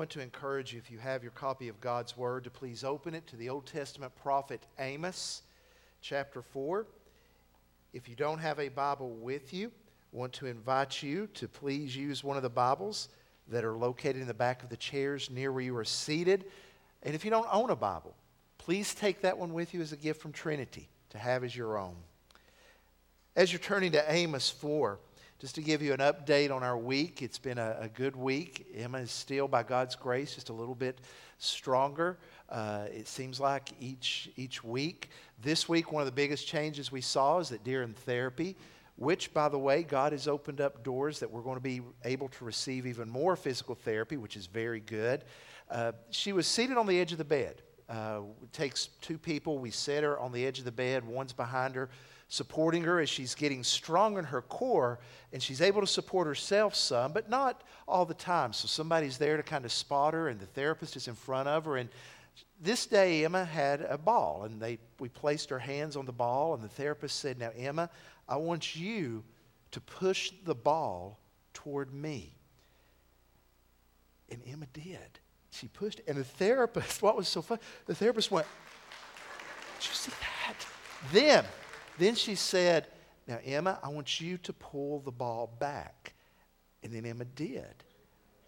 want to encourage you, if you have your copy of God's Word, to please open it to the Old Testament prophet Amos, chapter 4. If you don't have a Bible with you, I want to invite you to please use one of the Bibles that are located in the back of the chairs near where you are seated. And if you don't own a Bible, please take that one with you as a gift from Trinity to have as your own. As you're turning to Amos 4, just to give you an update on our week, it's been a, a good week. Emma is still, by God's grace, just a little bit stronger. Uh, it seems like each, each week. This week, one of the biggest changes we saw is that during therapy, which, by the way, God has opened up doors that we're going to be able to receive even more physical therapy, which is very good. Uh, she was seated on the edge of the bed. Uh, it takes two people. We set her on the edge of the bed, one's behind her supporting her as she's getting strong in her core and she's able to support herself some, but not all the time. So somebody's there to kind of spot her, and the therapist is in front of her. And this day, Emma had a ball, and they, we placed our hands on the ball, and the therapist said, Now, Emma, I want you to push the ball toward me. And Emma did. She pushed, and the therapist, what was so fun? The therapist went, Did you see that? Then then she said, Now, Emma, I want you to pull the ball back. And then Emma did.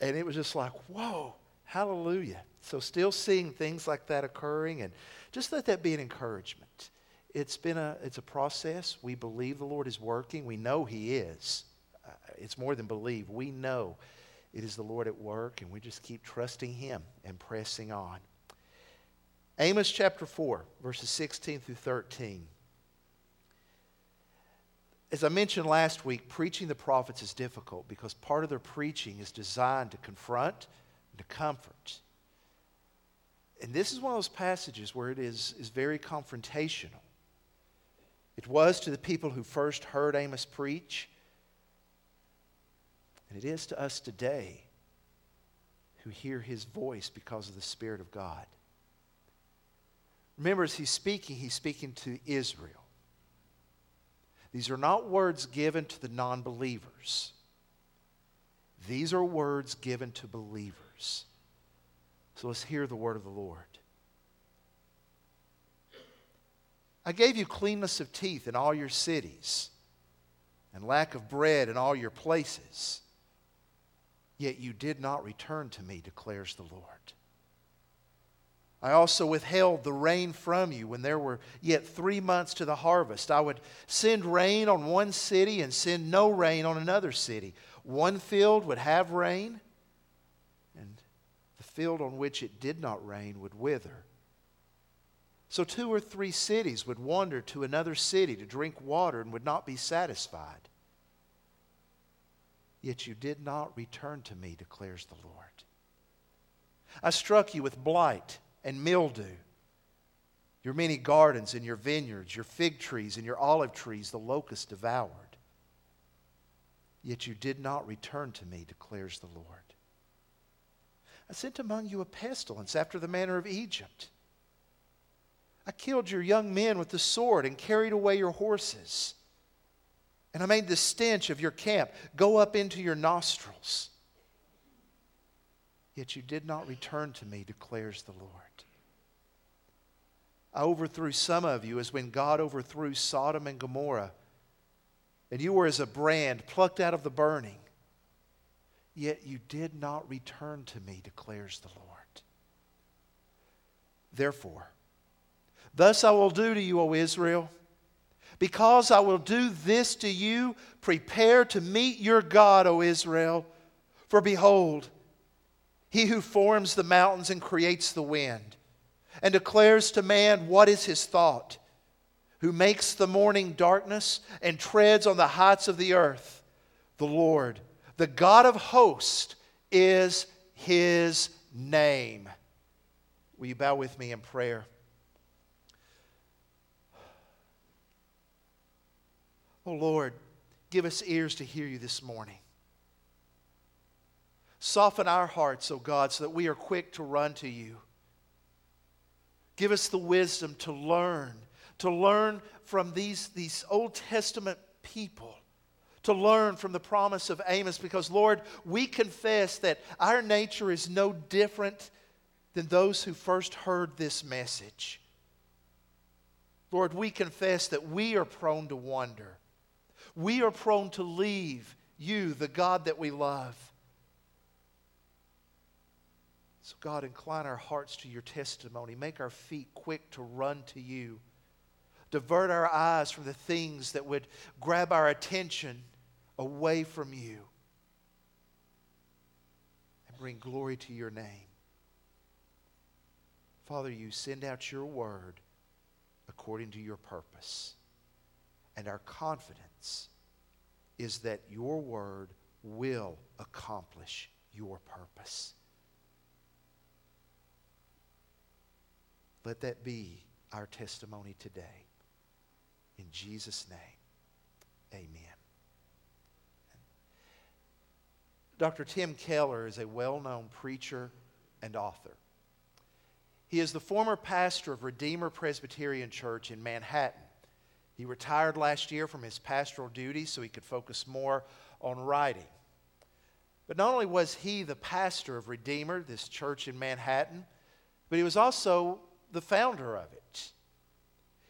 And it was just like, whoa, hallelujah. So, still seeing things like that occurring, and just let that be an encouragement. It's been a, it's a process. We believe the Lord is working. We know He is. Uh, it's more than believe. We know it is the Lord at work, and we just keep trusting Him and pressing on. Amos chapter 4, verses 16 through 13. As I mentioned last week, preaching the prophets is difficult because part of their preaching is designed to confront and to comfort. And this is one of those passages where it is, is very confrontational. It was to the people who first heard Amos preach, and it is to us today who hear his voice because of the Spirit of God. Remember, as he's speaking, he's speaking to Israel. These are not words given to the non believers, these are words given to believers. So let's hear the word of the Lord. I gave you cleanness of teeth in all your cities, and lack of bread in all your places. Yet you did not return to me, declares the Lord. I also withheld the rain from you when there were yet three months to the harvest. I would send rain on one city and send no rain on another city. One field would have rain, and the field on which it did not rain would wither. So two or three cities would wander to another city to drink water and would not be satisfied. Yet you did not return to me, declares the Lord. I struck you with blight and mildew. Your many gardens and your vineyards, your fig trees and your olive trees, the locust devoured. Yet you did not return to me, declares the Lord. I sent among you a pestilence after the manner of Egypt. I killed your young men with the sword and carried away your horses. And I made the stench of your camp go up into your nostrils. Yet you did not return to me, declares the Lord. I overthrew some of you as when God overthrew Sodom and Gomorrah. And you were as a brand plucked out of the burning. Yet you did not return to me, declares the Lord. Therefore, thus I will do to you, O Israel. Because I will do this to you, prepare to meet your God, O Israel. For behold, he who forms the mountains and creates the wind, and declares to man what is his thought, who makes the morning darkness and treads on the heights of the earth. The Lord, the God of hosts, is his name. Will you bow with me in prayer? Oh Lord, give us ears to hear you this morning. Soften our hearts, O oh God, so that we are quick to run to you. Give us the wisdom to learn, to learn from these, these Old Testament people, to learn from the promise of Amos because, Lord, we confess that our nature is no different than those who first heard this message. Lord, we confess that we are prone to wander. We are prone to leave you, the God that we love. So, God, incline our hearts to your testimony. Make our feet quick to run to you. Divert our eyes from the things that would grab our attention away from you. And bring glory to your name. Father, you send out your word according to your purpose. And our confidence is that your word will accomplish your purpose. Let that be our testimony today. In Jesus' name, amen. Dr. Tim Keller is a well known preacher and author. He is the former pastor of Redeemer Presbyterian Church in Manhattan. He retired last year from his pastoral duties so he could focus more on writing. But not only was he the pastor of Redeemer, this church in Manhattan, but he was also the founder of it.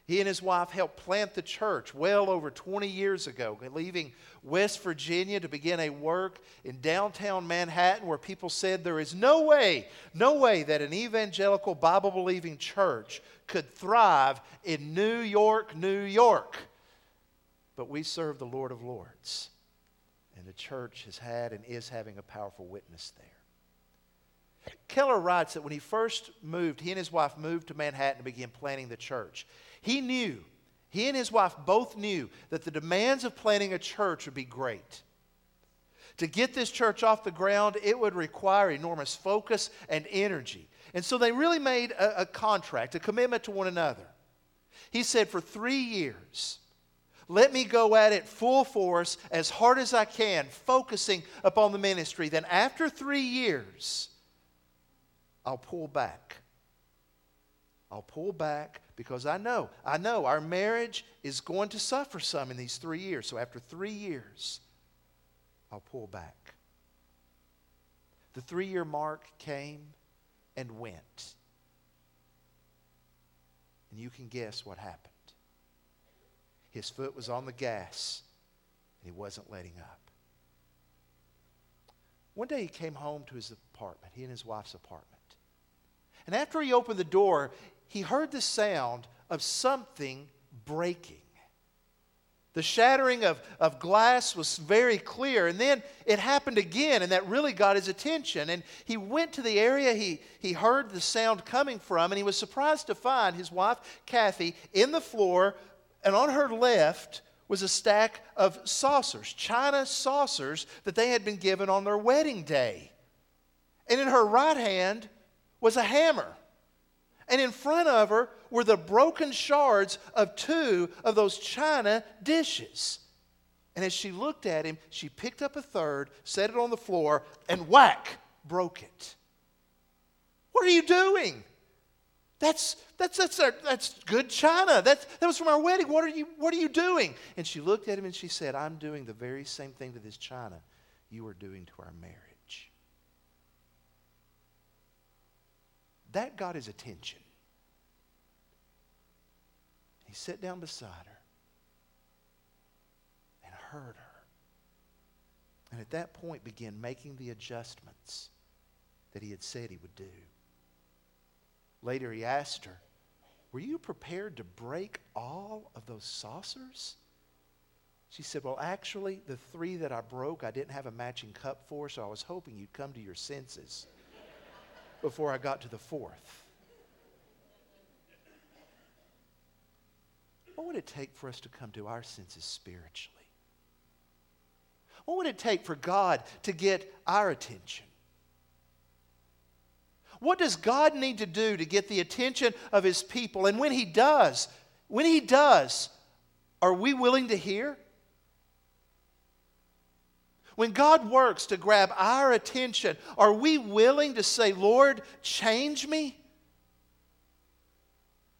He and his wife helped plant the church well over 20 years ago, leaving West Virginia to begin a work in downtown Manhattan where people said there is no way, no way that an evangelical Bible believing church could thrive in New York, New York. But we serve the Lord of Lords, and the church has had and is having a powerful witness there. Keller writes that when he first moved, he and his wife moved to Manhattan to begin planning the church. He knew, he and his wife both knew that the demands of planning a church would be great. To get this church off the ground, it would require enormous focus and energy. And so they really made a, a contract, a commitment to one another. He said, For three years, let me go at it full force, as hard as I can, focusing upon the ministry. Then, after three years, I'll pull back. I'll pull back because I know, I know our marriage is going to suffer some in these three years. So after three years, I'll pull back. The three year mark came and went. And you can guess what happened. His foot was on the gas, and he wasn't letting up. One day he came home to his apartment, he and his wife's apartment. And after he opened the door, he heard the sound of something breaking. The shattering of, of glass was very clear. And then it happened again, and that really got his attention. And he went to the area he, he heard the sound coming from, and he was surprised to find his wife, Kathy, in the floor, and on her left was a stack of saucers, china saucers that they had been given on their wedding day. And in her right hand was a hammer. And in front of her were the broken shards of two of those china dishes. And as she looked at him, she picked up a third, set it on the floor, and whack, broke it. What are you doing? That's, that's, that's, our, that's good china. That's, that was from our wedding. What are, you, what are you doing? And she looked at him and she said, I'm doing the very same thing to this china you are doing to our marriage. That got his attention. He sat down beside her and heard her. And at that point began making the adjustments that he had said he would do. Later he asked her, Were you prepared to break all of those saucers? She said, Well, actually, the three that I broke, I didn't have a matching cup for, so I was hoping you'd come to your senses before I got to the fourth. What would it take for us to come to our senses spiritually? What would it take for God to get our attention? What does God need to do to get the attention of His people? And when He does, when He does, are we willing to hear? When God works to grab our attention, are we willing to say, Lord, change me?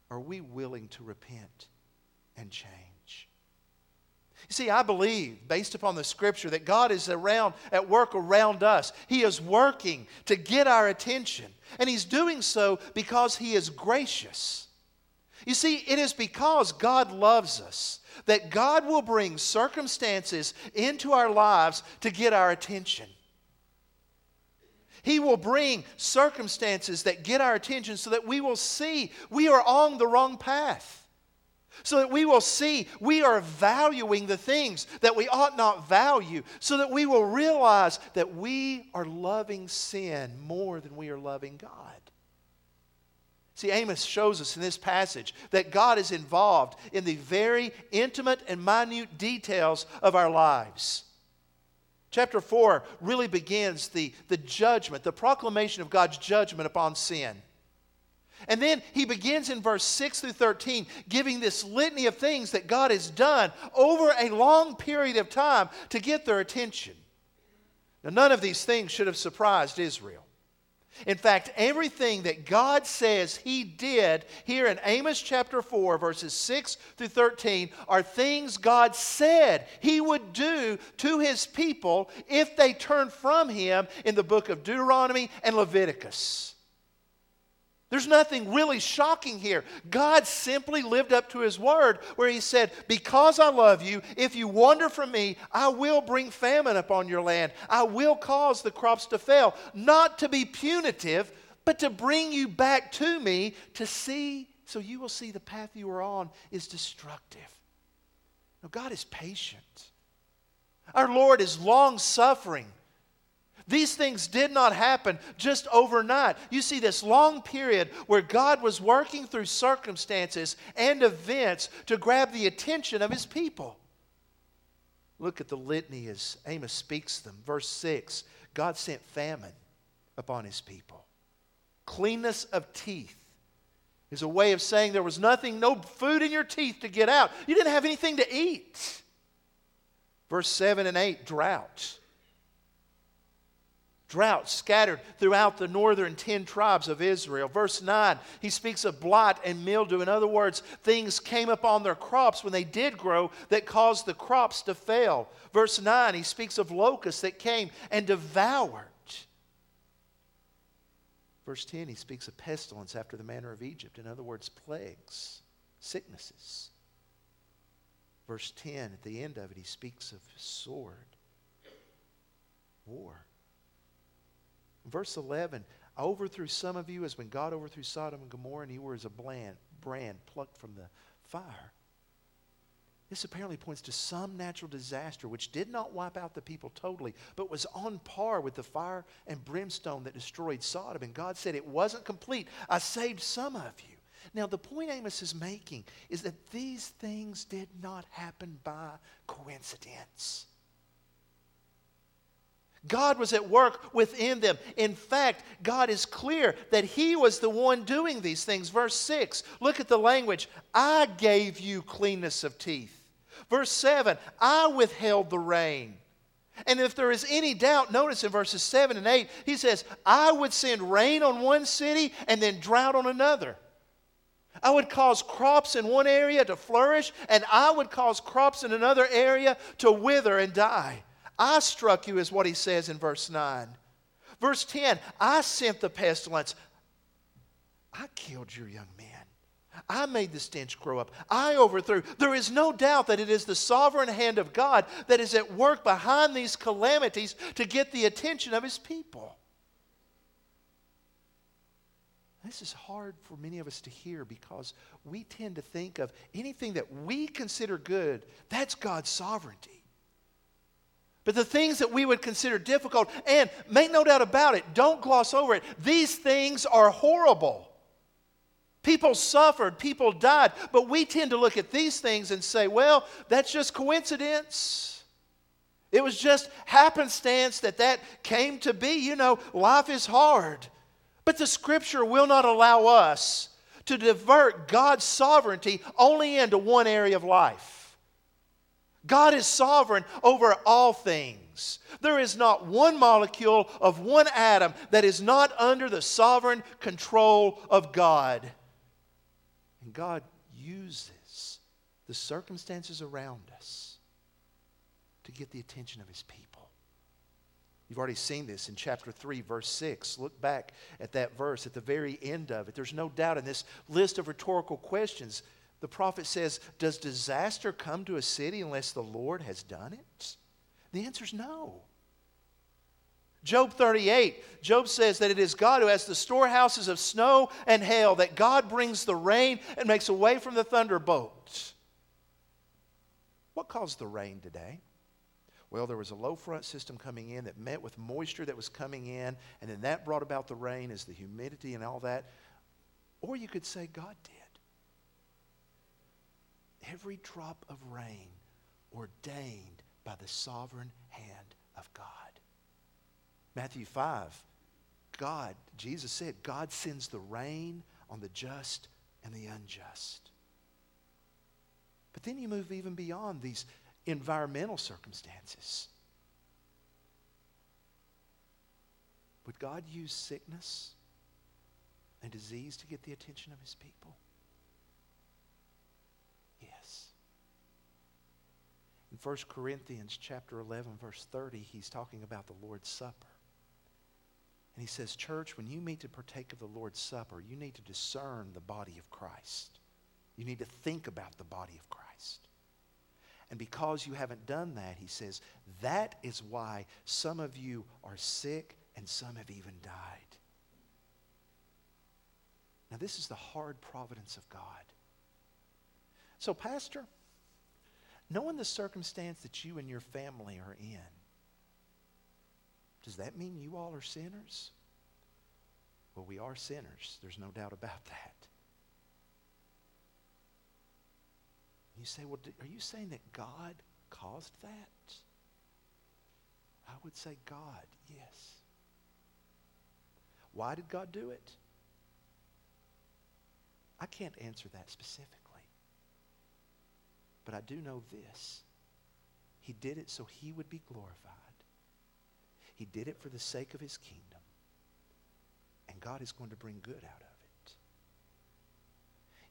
Are we willing to repent and change? You see, I believe, based upon the scripture, that God is around at work around us. He is working to get our attention. And He's doing so because He is gracious. You see, it is because God loves us that God will bring circumstances into our lives to get our attention. He will bring circumstances that get our attention so that we will see we are on the wrong path so that we will see we are valuing the things that we ought not value, so that we will realize that we are loving sin more than we are loving God. See, Amos shows us in this passage that God is involved in the very intimate and minute details of our lives. Chapter 4 really begins the, the judgment, the proclamation of God's judgment upon sin. And then he begins in verse 6 through 13 giving this litany of things that God has done over a long period of time to get their attention. Now, none of these things should have surprised Israel. In fact, everything that God says He did here in Amos chapter 4, verses 6 through 13, are things God said He would do to His people if they turned from Him in the book of Deuteronomy and Leviticus. There's nothing really shocking here. God simply lived up to his word where he said, Because I love you, if you wander from me, I will bring famine upon your land. I will cause the crops to fail, not to be punitive, but to bring you back to me to see, so you will see the path you are on is destructive. Now, God is patient. Our Lord is long suffering. These things did not happen just overnight. You see, this long period where God was working through circumstances and events to grab the attention of his people. Look at the litany as Amos speaks them. Verse 6 God sent famine upon his people. Cleanness of teeth is a way of saying there was nothing, no food in your teeth to get out. You didn't have anything to eat. Verse 7 and 8 drought drought scattered throughout the northern 10 tribes of Israel. Verse 9, he speaks of blight and mildew. In other words, things came upon their crops when they did grow that caused the crops to fail. Verse 9, he speaks of locusts that came and devoured. Verse 10, he speaks of pestilence after the manner of Egypt. In other words, plagues, sicknesses. Verse 10, at the end of it, he speaks of sword, war. Verse 11 I overthrew some of you as when God overthrew Sodom and Gomorrah, and you were as a brand, brand plucked from the fire. This apparently points to some natural disaster which did not wipe out the people totally, but was on par with the fire and brimstone that destroyed Sodom. And God said, It wasn't complete. I saved some of you. Now, the point Amos is making is that these things did not happen by coincidence. God was at work within them. In fact, God is clear that He was the one doing these things. Verse 6, look at the language I gave you cleanness of teeth. Verse 7, I withheld the rain. And if there is any doubt, notice in verses 7 and 8, he says, I would send rain on one city and then drought on another. I would cause crops in one area to flourish, and I would cause crops in another area to wither and die. I struck you, is what he says in verse 9. Verse 10 I sent the pestilence. I killed your young men. I made the stench grow up. I overthrew. There is no doubt that it is the sovereign hand of God that is at work behind these calamities to get the attention of his people. This is hard for many of us to hear because we tend to think of anything that we consider good, that's God's sovereignty. But the things that we would consider difficult, and make no doubt about it, don't gloss over it, these things are horrible. People suffered, people died, but we tend to look at these things and say, well, that's just coincidence. It was just happenstance that that came to be. You know, life is hard. But the scripture will not allow us to divert God's sovereignty only into one area of life. God is sovereign over all things. There is not one molecule of one atom that is not under the sovereign control of God. And God uses the circumstances around us to get the attention of his people. You've already seen this in chapter 3, verse 6. Look back at that verse at the very end of it. There's no doubt in this list of rhetorical questions, the prophet says, Does disaster come to a city unless the Lord has done it? The answer is no. Job 38, Job says that it is God who has the storehouses of snow and hail, that God brings the rain and makes a way from the thunderbolt. What caused the rain today? Well, there was a low front system coming in that met with moisture that was coming in, and then that brought about the rain as the humidity and all that. Or you could say God did. Every drop of rain ordained by the sovereign hand of God. Matthew 5, God, Jesus said, God sends the rain on the just and the unjust. But then you move even beyond these environmental circumstances. Would God use sickness and disease to get the attention of his people? Yes. In 1 Corinthians chapter 11 verse 30, he's talking about the Lord's Supper. And he says, Church, when you meet to partake of the Lord's Supper, you need to discern the body of Christ. You need to think about the body of Christ. And because you haven't done that, he says, that is why some of you are sick and some have even died. Now, this is the hard providence of God. So, Pastor, knowing the circumstance that you and your family are in, does that mean you all are sinners? Well, we are sinners. There's no doubt about that. You say, well, are you saying that God caused that? I would say God, yes. Why did God do it? I can't answer that specifically. But I do know this. He did it so he would be glorified. He did it for the sake of his kingdom. And God is going to bring good out of it.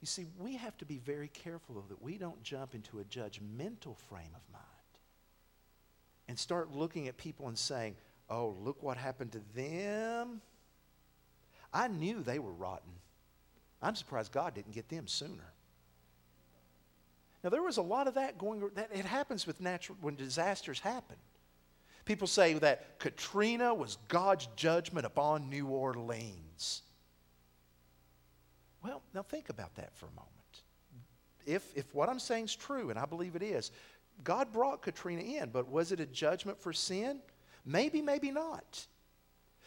You see, we have to be very careful, that we don't jump into a judgmental frame of mind and start looking at people and saying, oh, look what happened to them. I knew they were rotten. I'm surprised God didn't get them sooner. Now there was a lot of that going. That it happens with natural when disasters happen. People say that Katrina was God's judgment upon New Orleans. Well, now think about that for a moment. If, if what I'm saying is true, and I believe it is, God brought Katrina in, but was it a judgment for sin? Maybe, maybe not.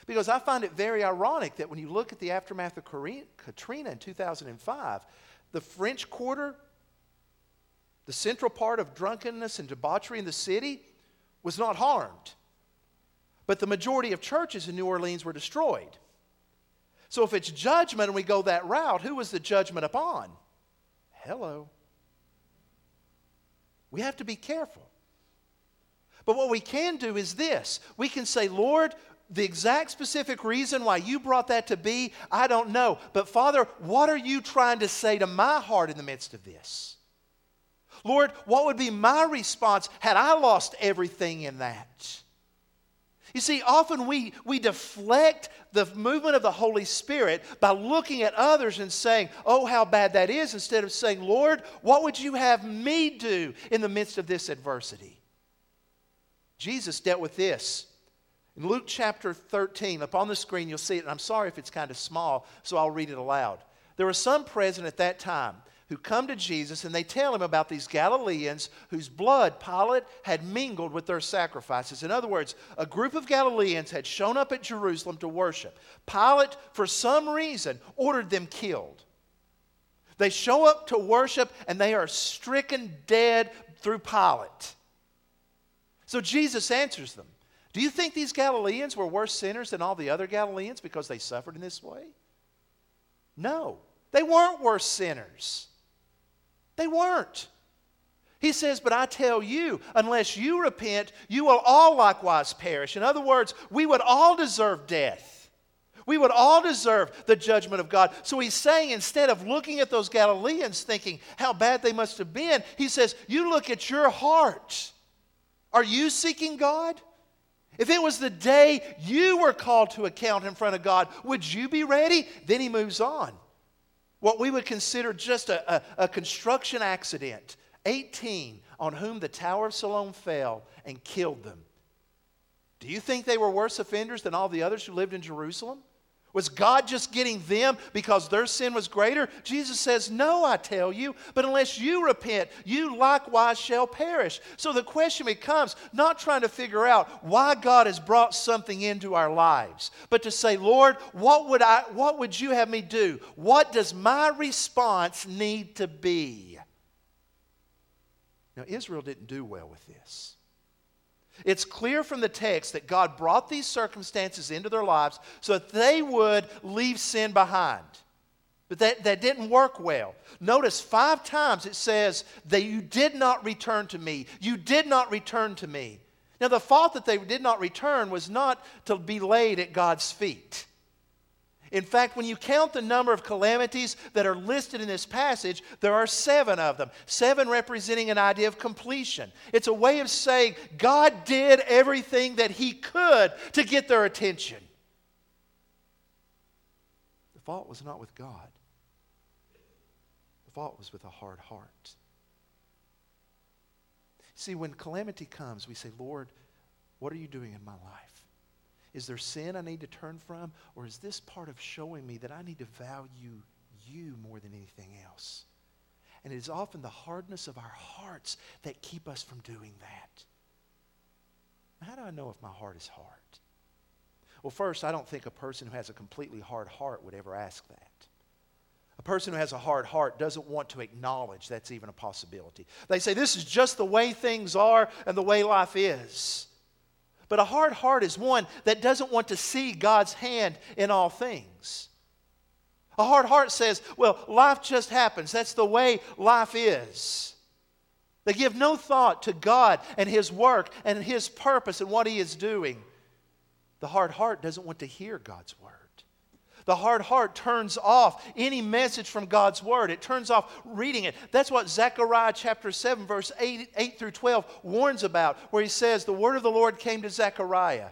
Because I find it very ironic that when you look at the aftermath of Katrina in 2005, the French Quarter, the central part of drunkenness and debauchery in the city, was not harmed. But the majority of churches in New Orleans were destroyed. So if it's judgment and we go that route, who was the judgment upon? Hello. We have to be careful. But what we can do is this we can say, Lord, the exact specific reason why you brought that to be, I don't know. But Father, what are you trying to say to my heart in the midst of this? Lord, what would be my response had I lost everything in that? You see, often we, we deflect the movement of the Holy Spirit by looking at others and saying, oh, how bad that is, instead of saying, Lord, what would you have me do in the midst of this adversity? Jesus dealt with this. In Luke chapter 13, up on the screen, you'll see it, and I'm sorry if it's kind of small, so I'll read it aloud. There were some present at that time who come to Jesus and they tell him about these Galileans whose blood Pilate had mingled with their sacrifices. In other words, a group of Galileans had shown up at Jerusalem to worship. Pilate, for some reason, ordered them killed. They show up to worship and they are stricken dead through Pilate. So Jesus answers them Do you think these Galileans were worse sinners than all the other Galileans because they suffered in this way? No, they weren't worse sinners. They weren't. He says, But I tell you, unless you repent, you will all likewise perish. In other words, we would all deserve death. We would all deserve the judgment of God. So he's saying, instead of looking at those Galileans thinking how bad they must have been, he says, You look at your heart. Are you seeking God? If it was the day you were called to account in front of God, would you be ready? Then he moves on. What we would consider just a, a, a construction accident 18 on whom the Tower of Siloam fell and killed them. Do you think they were worse offenders than all the others who lived in Jerusalem? Was God just getting them because their sin was greater? Jesus says, No, I tell you, but unless you repent, you likewise shall perish. So the question becomes not trying to figure out why God has brought something into our lives, but to say, Lord, what would, I, what would you have me do? What does my response need to be? Now, Israel didn't do well with this. It's clear from the text that God brought these circumstances into their lives so that they would leave sin behind. But that, that didn't work well. Notice five times it says that you did not return to me. You did not return to me. Now, the fault that they did not return was not to be laid at God's feet. In fact, when you count the number of calamities that are listed in this passage, there are seven of them. Seven representing an idea of completion. It's a way of saying God did everything that He could to get their attention. The fault was not with God, the fault was with a hard heart. See, when calamity comes, we say, Lord, what are you doing in my life? Is there sin I need to turn from? Or is this part of showing me that I need to value you more than anything else? And it is often the hardness of our hearts that keep us from doing that. How do I know if my heart is hard? Well, first, I don't think a person who has a completely hard heart would ever ask that. A person who has a hard heart doesn't want to acknowledge that's even a possibility. They say, This is just the way things are and the way life is. But a hard heart is one that doesn't want to see God's hand in all things. A hard heart says, well, life just happens. That's the way life is. They give no thought to God and His work and His purpose and what He is doing. The hard heart doesn't want to hear God's word. The hard heart turns off any message from God's word. It turns off reading it. That's what Zechariah chapter 7, verse 8, 8 through 12 warns about, where he says, The word of the Lord came to Zechariah.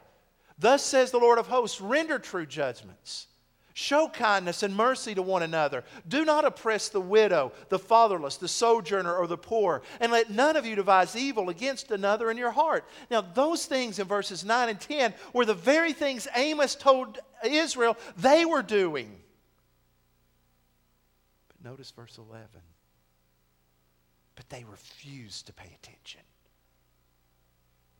Thus says the Lord of hosts, render true judgments Show kindness and mercy to one another. Do not oppress the widow, the fatherless, the sojourner, or the poor, and let none of you devise evil against another in your heart. Now, those things in verses 9 and 10 were the very things Amos told Israel they were doing. But notice verse 11. But they refused to pay attention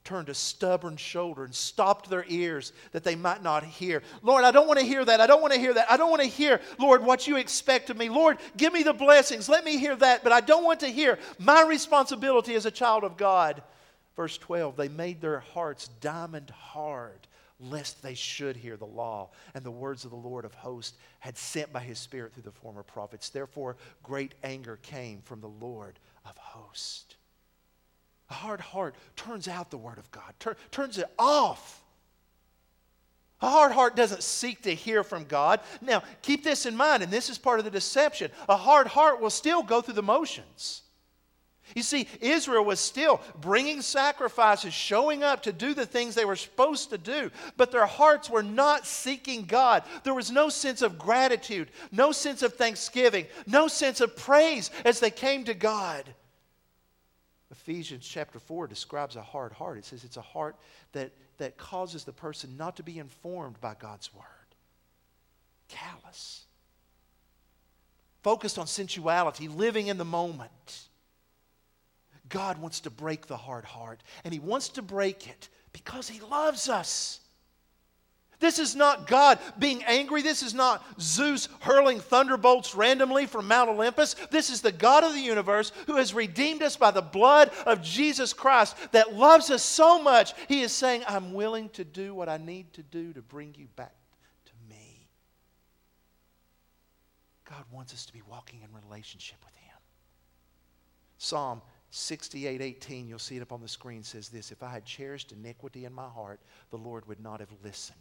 turned a stubborn shoulder and stopped their ears that they might not hear. Lord, I don't want to hear that. I don't want to hear that. I don't want to hear, Lord, what you expect of me. Lord, give me the blessings. Let me hear that. But I don't want to hear my responsibility as a child of God. Verse 12, they made their hearts diamond hard, lest they should hear the law and the words of the Lord of hosts had sent by his Spirit through the former prophets. Therefore, great anger came from the Lord of hosts. A hard heart turns out the Word of God, tur- turns it off. A hard heart doesn't seek to hear from God. Now, keep this in mind, and this is part of the deception. A hard heart will still go through the motions. You see, Israel was still bringing sacrifices, showing up to do the things they were supposed to do, but their hearts were not seeking God. There was no sense of gratitude, no sense of thanksgiving, no sense of praise as they came to God. Ephesians chapter 4 describes a hard heart. It says it's a heart that, that causes the person not to be informed by God's word. Callous. Focused on sensuality, living in the moment. God wants to break the hard heart, and He wants to break it because He loves us. This is not God being angry. This is not Zeus hurling thunderbolts randomly from Mount Olympus. This is the God of the universe who has redeemed us by the blood of Jesus Christ that loves us so much. He is saying, I'm willing to do what I need to do to bring you back to me. God wants us to be walking in relationship with Him. Psalm 68 18, you'll see it up on the screen, says this If I had cherished iniquity in my heart, the Lord would not have listened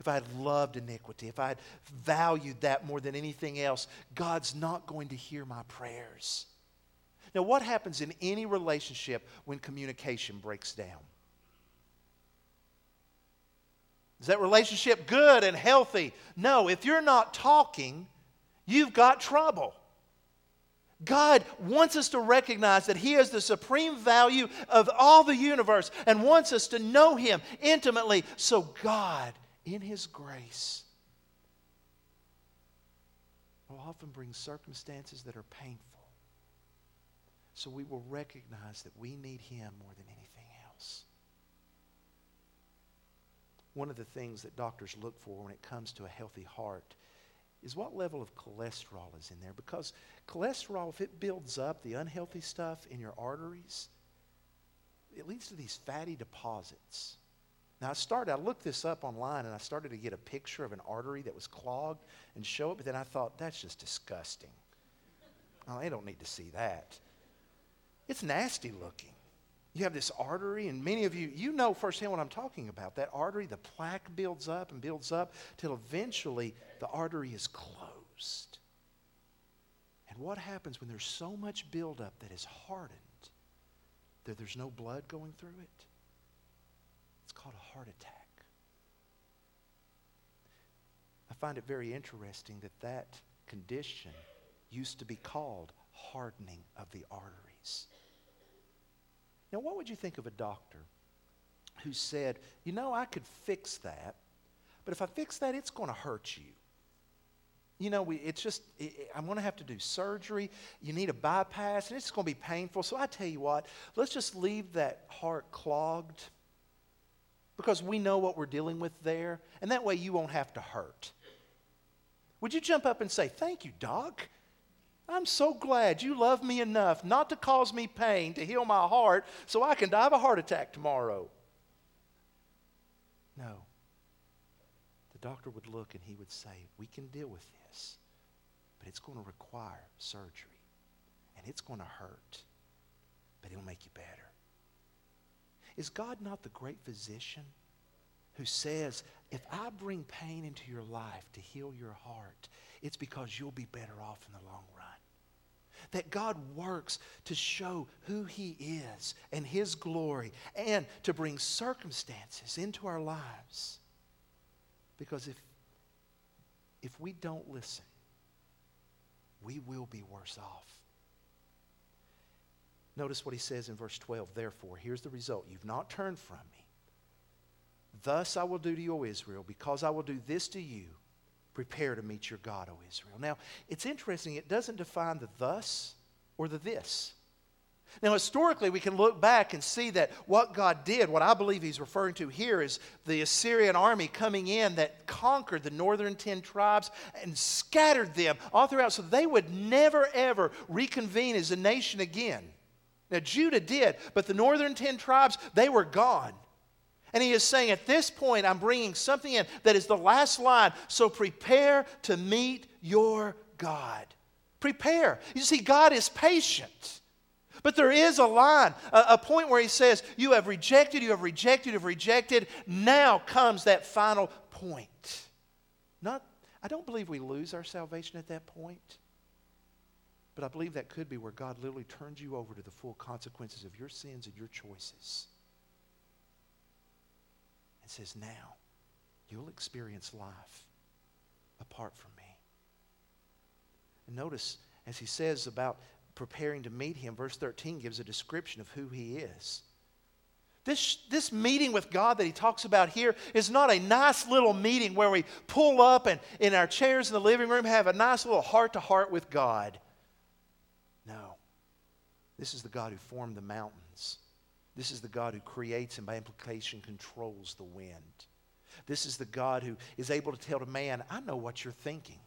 if I had loved iniquity, if I had valued that more than anything else, God's not going to hear my prayers. Now, what happens in any relationship when communication breaks down? Is that relationship good and healthy? No, if you're not talking, you've got trouble. God wants us to recognize that He is the supreme value of all the universe and wants us to know Him intimately. So, God, in His grace, will often bring circumstances that are painful. So we will recognize that we need Him more than anything else. One of the things that doctors look for when it comes to a healthy heart is what level of cholesterol is in there. Because cholesterol, if it builds up, the unhealthy stuff in your arteries, it leads to these fatty deposits. Now, I started, I looked this up online and I started to get a picture of an artery that was clogged and show it, but then I thought, that's just disgusting. Oh, they don't need to see that. It's nasty looking. You have this artery, and many of you, you know firsthand what I'm talking about. That artery, the plaque builds up and builds up till eventually the artery is closed. And what happens when there's so much buildup that is hardened that there's no blood going through it? Called a heart attack. I find it very interesting that that condition used to be called hardening of the arteries. Now, what would you think of a doctor who said, you know, I could fix that, but if I fix that, it's going to hurt you? You know, we, it's just, it, I'm going to have to do surgery. You need a bypass, and it's going to be painful. So I tell you what, let's just leave that heart clogged because we know what we're dealing with there, and that way you won't have to hurt. Would you jump up and say, Thank you, Doc? I'm so glad you love me enough not to cause me pain to heal my heart so I can die of a heart attack tomorrow. No. The doctor would look and he would say, We can deal with this, but it's going to require surgery, and it's going to hurt, but it'll make you better. Is God not the great physician who says, If I bring pain into your life to heal your heart, it's because you'll be better off in the long run? that God works to show who He is and His glory and to bring circumstances into our lives. Because if, if we don't listen, we will be worse off. Notice what he says in verse 12. Therefore, here's the result. You've not turned from me. Thus I will do to you, O Israel, because I will do this to you Prepare to meet your God, O Israel. Now, it's interesting, it doesn't define the thus or the this. Now, historically, we can look back and see that what God did, what I believe he's referring to here, is the Assyrian army coming in that conquered the northern ten tribes and scattered them all throughout so they would never, ever reconvene as a nation again. Now, Judah did, but the northern ten tribes, they were gone. And he is saying, at this point, I'm bringing something in that is the last line. So prepare to meet your God. Prepare. You see, God is patient. But there is a line, a, a, point where he says, You have rejected, you have rejected, you have rejected. Now comes that final point. Not, I don't believe we lose our salvation at that point. But I believe that could be where God literally turns you over to the full consequences of your sins and your choices and says, Now you'll experience life apart from me. And notice, as he says about preparing to meet him, verse 13 gives a description of who he is. This, this meeting with God that he talks about here is not a nice little meeting where we pull up and in our chairs in the living room have a nice little heart to heart with God. This is the God who formed the mountains this is the God who creates and by implication controls the wind. This is the God who is able to tell to man, I know what you're thinking.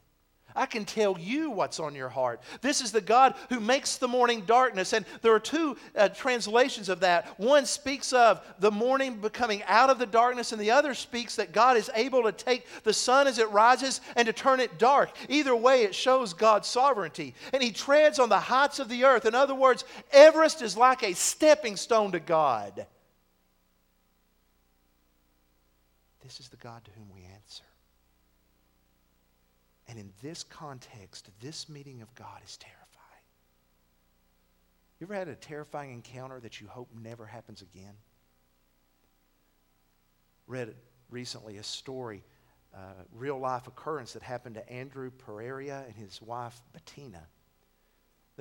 I can tell you what's on your heart. This is the God who makes the morning darkness. And there are two uh, translations of that. One speaks of the morning becoming out of the darkness, and the other speaks that God is able to take the sun as it rises and to turn it dark. Either way, it shows God's sovereignty. And He treads on the heights of the earth. In other words, Everest is like a stepping stone to God. This is the God to whom we. And in this context, this meeting of God is terrifying. You ever had a terrifying encounter that you hope never happens again? Read recently a story, real life occurrence that happened to Andrew Pereira and his wife Bettina.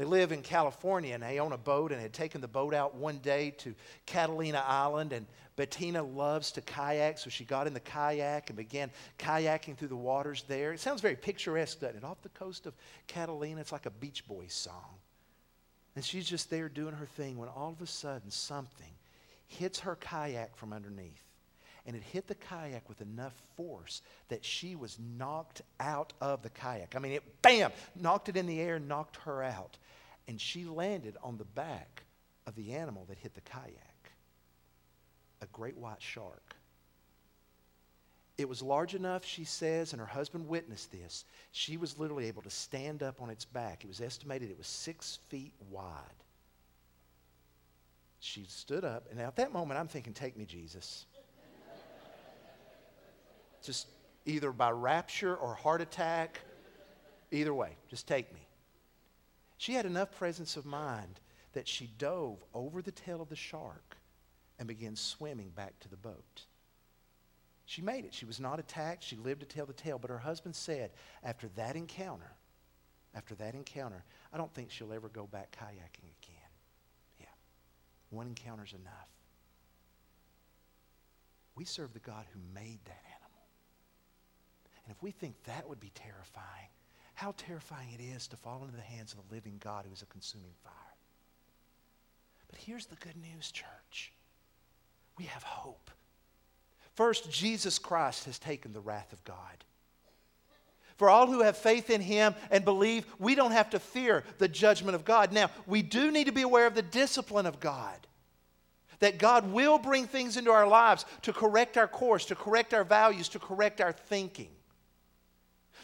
They live in California and they own a boat and had taken the boat out one day to Catalina Island. And Bettina loves to kayak, so she got in the kayak and began kayaking through the waters there. It sounds very picturesque, doesn't it? Off the coast of Catalina, it's like a Beach Boys song. And she's just there doing her thing when all of a sudden something hits her kayak from underneath. And it hit the kayak with enough force that she was knocked out of the kayak. I mean, it bam, knocked it in the air, knocked her out and she landed on the back of the animal that hit the kayak a great white shark. It was large enough, she says, and her husband witnessed this. She was literally able to stand up on its back. It was estimated it was six feet wide. She stood up, and at that moment, I'm thinking, Take me, Jesus. Just either by rapture or heart attack, either way, just take me. She had enough presence of mind that she dove over the tail of the shark and began swimming back to the boat. She made it. She was not attacked. She lived to tell the tale. But her husband said, after that encounter, after that encounter, I don't think she'll ever go back kayaking again. Yeah, one encounter's enough. We serve the God who made that. And if we think that would be terrifying, how terrifying it is to fall into the hands of the living God who is a consuming fire. But here's the good news, church we have hope. First, Jesus Christ has taken the wrath of God. For all who have faith in him and believe, we don't have to fear the judgment of God. Now, we do need to be aware of the discipline of God. That God will bring things into our lives to correct our course, to correct our values, to correct our thinking.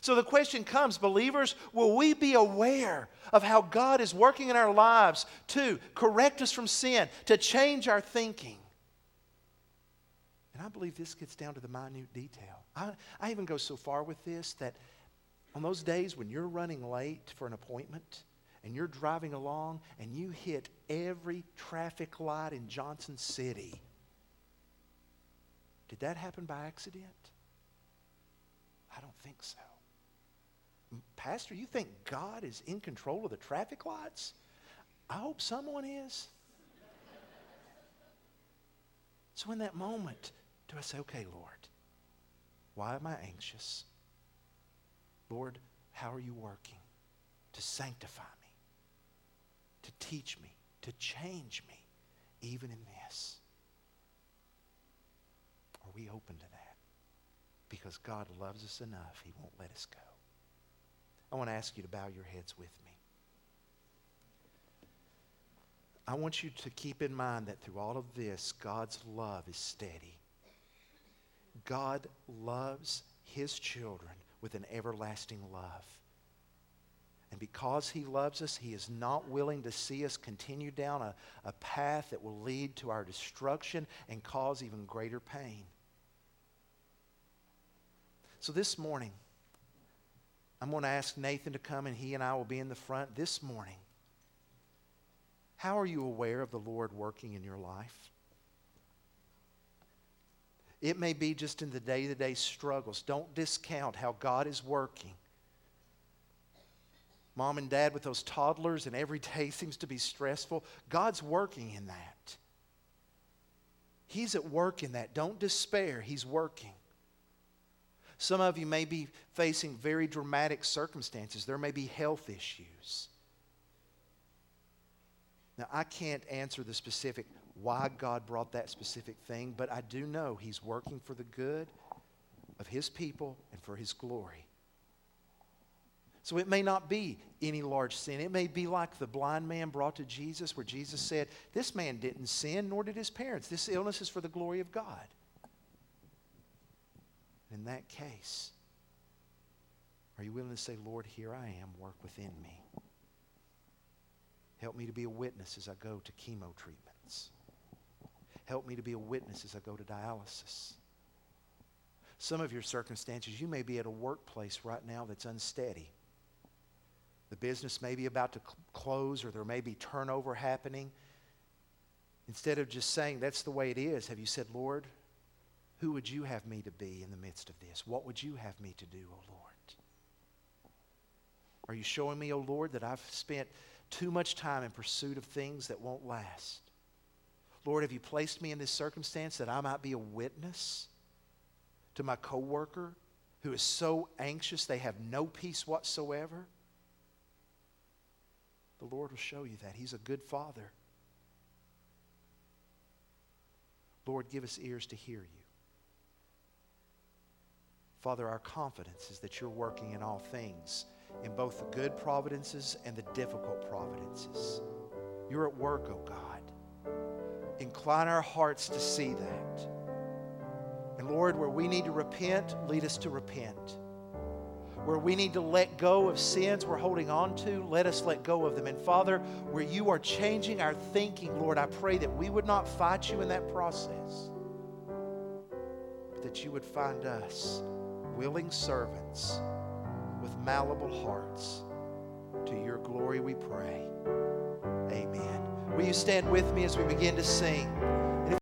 So the question comes believers, will we be aware of how God is working in our lives to correct us from sin, to change our thinking? And I believe this gets down to the minute detail. I, I even go so far with this that on those days when you're running late for an appointment and you're driving along and you hit every traffic light in Johnson City, did that happen by accident? I don't think so. Pastor, you think God is in control of the traffic lights? I hope someone is. so, in that moment, do I say, okay, Lord, why am I anxious? Lord, how are you working to sanctify me, to teach me, to change me, even in this? Are we open to that? Because God loves us enough, He won't let us go. I want to ask you to bow your heads with me. I want you to keep in mind that through all of this, God's love is steady. God loves his children with an everlasting love. And because he loves us, he is not willing to see us continue down a, a path that will lead to our destruction and cause even greater pain. So this morning, I'm going to ask Nathan to come, and he and I will be in the front this morning. How are you aware of the Lord working in your life? It may be just in the day to day struggles. Don't discount how God is working. Mom and dad with those toddlers, and every day seems to be stressful. God's working in that. He's at work in that. Don't despair, He's working. Some of you may be facing very dramatic circumstances. There may be health issues. Now, I can't answer the specific why God brought that specific thing, but I do know He's working for the good of His people and for His glory. So it may not be any large sin. It may be like the blind man brought to Jesus, where Jesus said, This man didn't sin, nor did his parents. This illness is for the glory of God. In that case, are you willing to say, Lord, here I am, work within me? Help me to be a witness as I go to chemo treatments. Help me to be a witness as I go to dialysis. Some of your circumstances, you may be at a workplace right now that's unsteady. The business may be about to cl- close or there may be turnover happening. Instead of just saying that's the way it is, have you said, Lord, Who would you have me to be in the midst of this? What would you have me to do, O Lord? Are you showing me, O Lord, that I've spent too much time in pursuit of things that won't last? Lord, have you placed me in this circumstance that I might be a witness to my coworker who is so anxious they have no peace whatsoever? The Lord will show you that. He's a good father. Lord, give us ears to hear you. Father, our confidence is that you're working in all things, in both the good providences and the difficult providences. You're at work, oh God. Incline our hearts to see that. And Lord, where we need to repent, lead us to repent. Where we need to let go of sins we're holding on to, let us let go of them. And Father, where you are changing our thinking, Lord, I pray that we would not fight you in that process, but that you would find us willing servants with malleable hearts. To your glory we pray. Amen. Will you stand with me as we begin to sing?